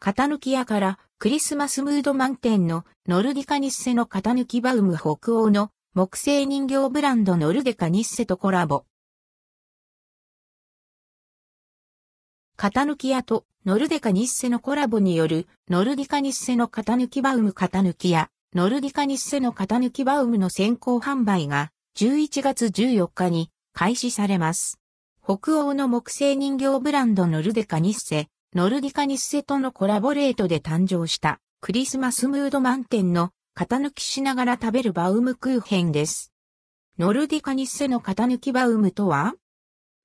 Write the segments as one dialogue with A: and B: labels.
A: 型抜き屋からクリスマスムード満点のノルディカニッセの型抜きバウム北欧の木製人形ブランドノルデカニッセとコラボ。型抜き屋とノルデカニッセのコラボによるノルディカニッセの型抜きバウム型抜き屋、ノルディカニッセの型抜きバウムの先行販売が11月14日に開始されます。北欧の木製人形ブランドノルデカニッセ、ノルディカニッセとのコラボレートで誕生したクリスマスムード満点の型抜きしながら食べるバウムクーヘンです。ノルディカニッセの型抜きバウムとは？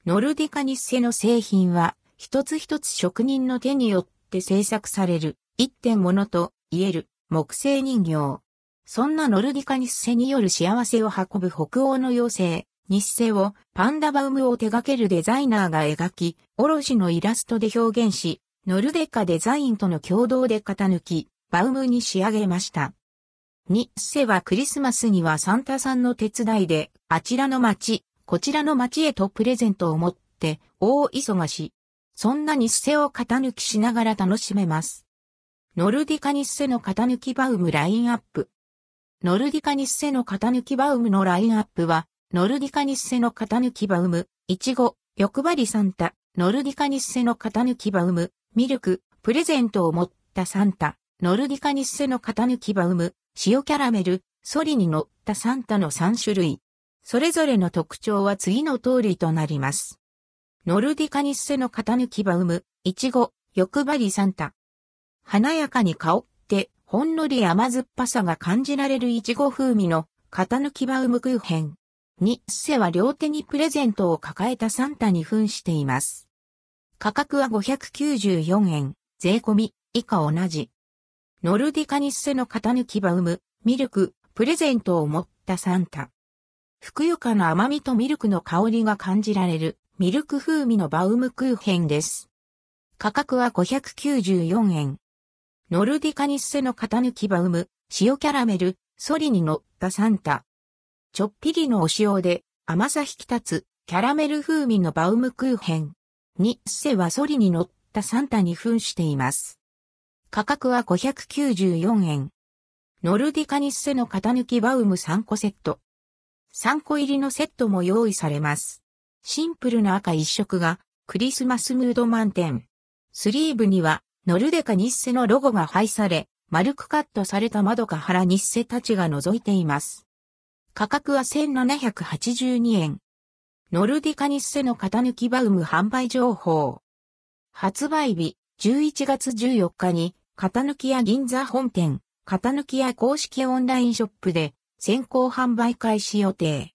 A: ノルディカニッセの製品は一つ一つ職人の手によって製作される一点ものと言える木製人形。そんなノルディカニッセによる幸せを運ぶ北欧の妖精、日セをパンダバウムを手掛けるデザイナーが描き、おろしのイラストで表現し、ノルディカデザインとの共同で型抜き、バウムに仕上げました。ニッセはクリスマスにはサンタさんの手伝いで、あちらの町、こちらの町へとプレゼントを持って、大忙し。そんなニッセを型抜きしながら楽しめます。ノルディカニッセの型抜きバウムラインアップ。ノルディカニッセの型抜きバウムのラインアップは、ノルディカニッセの型抜きバウム、イチゴ、欲張りサンタ、ノルディカニッセの型抜きバウム、ミルク、プレゼントを持ったサンタ、ノルディカニッセの型抜きバウム、塩キャラメル、ソリに乗ったサンタの3種類。それぞれの特徴は次の通りとなります。ノルディカニッセの型抜きバウム、イチゴ、欲張りサンタ。華やかに香って、ほんのり甘酸っぱさが感じられるイチゴ風味の型抜きバウムクーヘン。ニッセは両手にプレゼントを抱えたサンタに扮しています。価格は594円、税込み、以下同じ。ノルディカニッセの型抜きバウム、ミルク、プレゼントを持ったサンタ。ふくよかな甘みとミルクの香りが感じられるミルク風味のバウムクーヘンです。価格は594円。ノルディカニッセの型抜きバウム、塩キャラメル、ソリに乗ったサンタ。ちょっぴりのお塩で甘さ引き立つキャラメル風味のバウムクーヘン。ニッセはソリに乗ったサンタに扮しています。価格は594円。ノルディカニッセの型抜きバウム3個セット。3個入りのセットも用意されます。シンプルな赤一色がクリスマスムード満点。スリーブにはノルデカ日セのロゴが配され、丸くカットされた窓か原日セたちが覗いています。価格は1782円。ノルディカニッセの型抜きバウム販売情報。発売日11月14日に型抜き屋銀座本店、型抜き屋公式オンラインショップで先行販売開始予定。